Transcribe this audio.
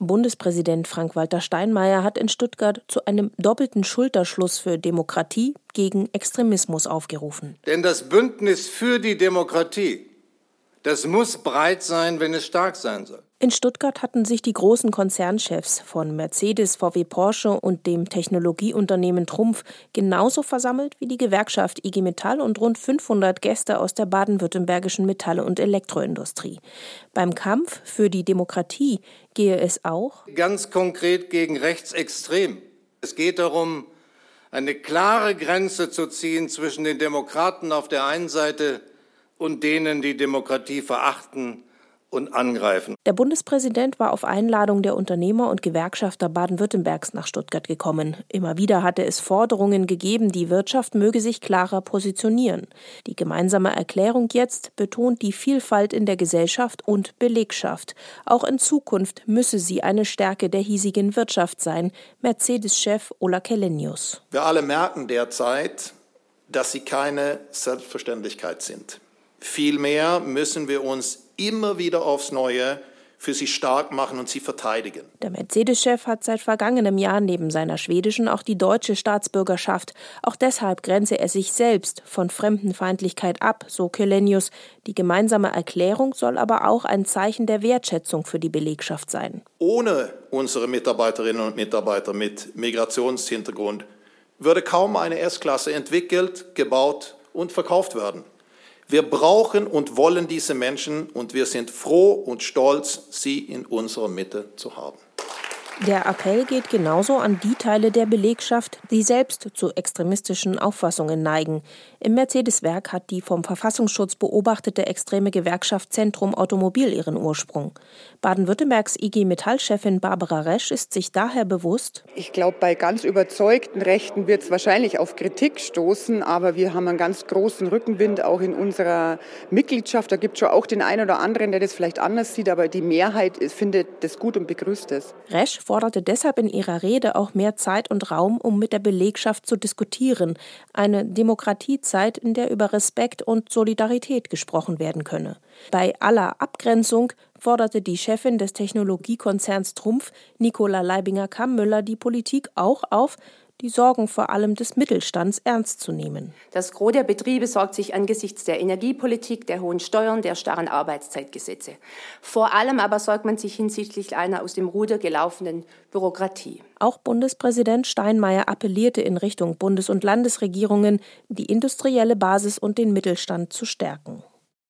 Bundespräsident Frank-Walter Steinmeier hat in Stuttgart zu einem doppelten Schulterschluss für Demokratie gegen Extremismus aufgerufen. Denn das Bündnis für die Demokratie, das muss breit sein, wenn es stark sein soll. In Stuttgart hatten sich die großen Konzernchefs von Mercedes, VW Porsche und dem Technologieunternehmen Trumpf genauso versammelt wie die Gewerkschaft IG Metall und rund 500 Gäste aus der baden-württembergischen Metall- und Elektroindustrie. Beim Kampf für die Demokratie gehe es auch ganz konkret gegen Rechtsextrem. Es geht darum, eine klare Grenze zu ziehen zwischen den Demokraten auf der einen Seite und denen, die Demokratie verachten und angreifen. Der Bundespräsident war auf Einladung der Unternehmer und Gewerkschafter Baden-Württembergs nach Stuttgart gekommen. Immer wieder hatte es Forderungen gegeben, die Wirtschaft möge sich klarer positionieren. Die gemeinsame Erklärung jetzt betont die Vielfalt in der Gesellschaft und Belegschaft. Auch in Zukunft müsse sie eine Stärke der hiesigen Wirtschaft sein, Mercedes-Chef Ola Kellenius. Wir alle merken derzeit, dass sie keine Selbstverständlichkeit sind. Vielmehr müssen wir uns immer wieder aufs Neue für sie stark machen und sie verteidigen. Der Mercedes-Chef hat seit vergangenem Jahr neben seiner schwedischen auch die deutsche Staatsbürgerschaft. Auch deshalb grenze er sich selbst von Fremdenfeindlichkeit ab, so Kelenius. Die gemeinsame Erklärung soll aber auch ein Zeichen der Wertschätzung für die Belegschaft sein. Ohne unsere Mitarbeiterinnen und Mitarbeiter mit Migrationshintergrund würde kaum eine S-Klasse entwickelt, gebaut und verkauft werden. Wir brauchen und wollen diese Menschen und wir sind froh und stolz, sie in unserer Mitte zu haben. Der Appell geht genauso an die Teile der Belegschaft, die selbst zu extremistischen Auffassungen neigen. Im Mercedes-Werk hat die vom Verfassungsschutz beobachtete extreme Gewerkschaft Zentrum Automobil ihren Ursprung. Baden-Württembergs IG Metall-Chefin Barbara Resch ist sich daher bewusst. Ich glaube, bei ganz überzeugten Rechten wird es wahrscheinlich auf Kritik stoßen, aber wir haben einen ganz großen Rückenwind auch in unserer Mitgliedschaft. Da gibt es schon auch den einen oder anderen, der das vielleicht anders sieht, aber die Mehrheit findet das gut und begrüßt es. Resch forderte deshalb in ihrer Rede auch mehr Zeit und Raum, um mit der Belegschaft zu diskutieren. Eine Demokratiezeit, in der über Respekt und Solidarität gesprochen werden könne. Bei aller Abgrenzung forderte die Chefin des Technologiekonzerns Trumpf, Nicola Leibinger-Kammmüller, die Politik auch auf, die Sorgen vor allem des Mittelstands ernst zu nehmen. Das Gros der Betriebe sorgt sich angesichts der Energiepolitik, der hohen Steuern, der starren Arbeitszeitgesetze. Vor allem aber sorgt man sich hinsichtlich einer aus dem Ruder gelaufenen Bürokratie. Auch Bundespräsident Steinmeier appellierte in Richtung Bundes- und Landesregierungen, die industrielle Basis und den Mittelstand zu stärken.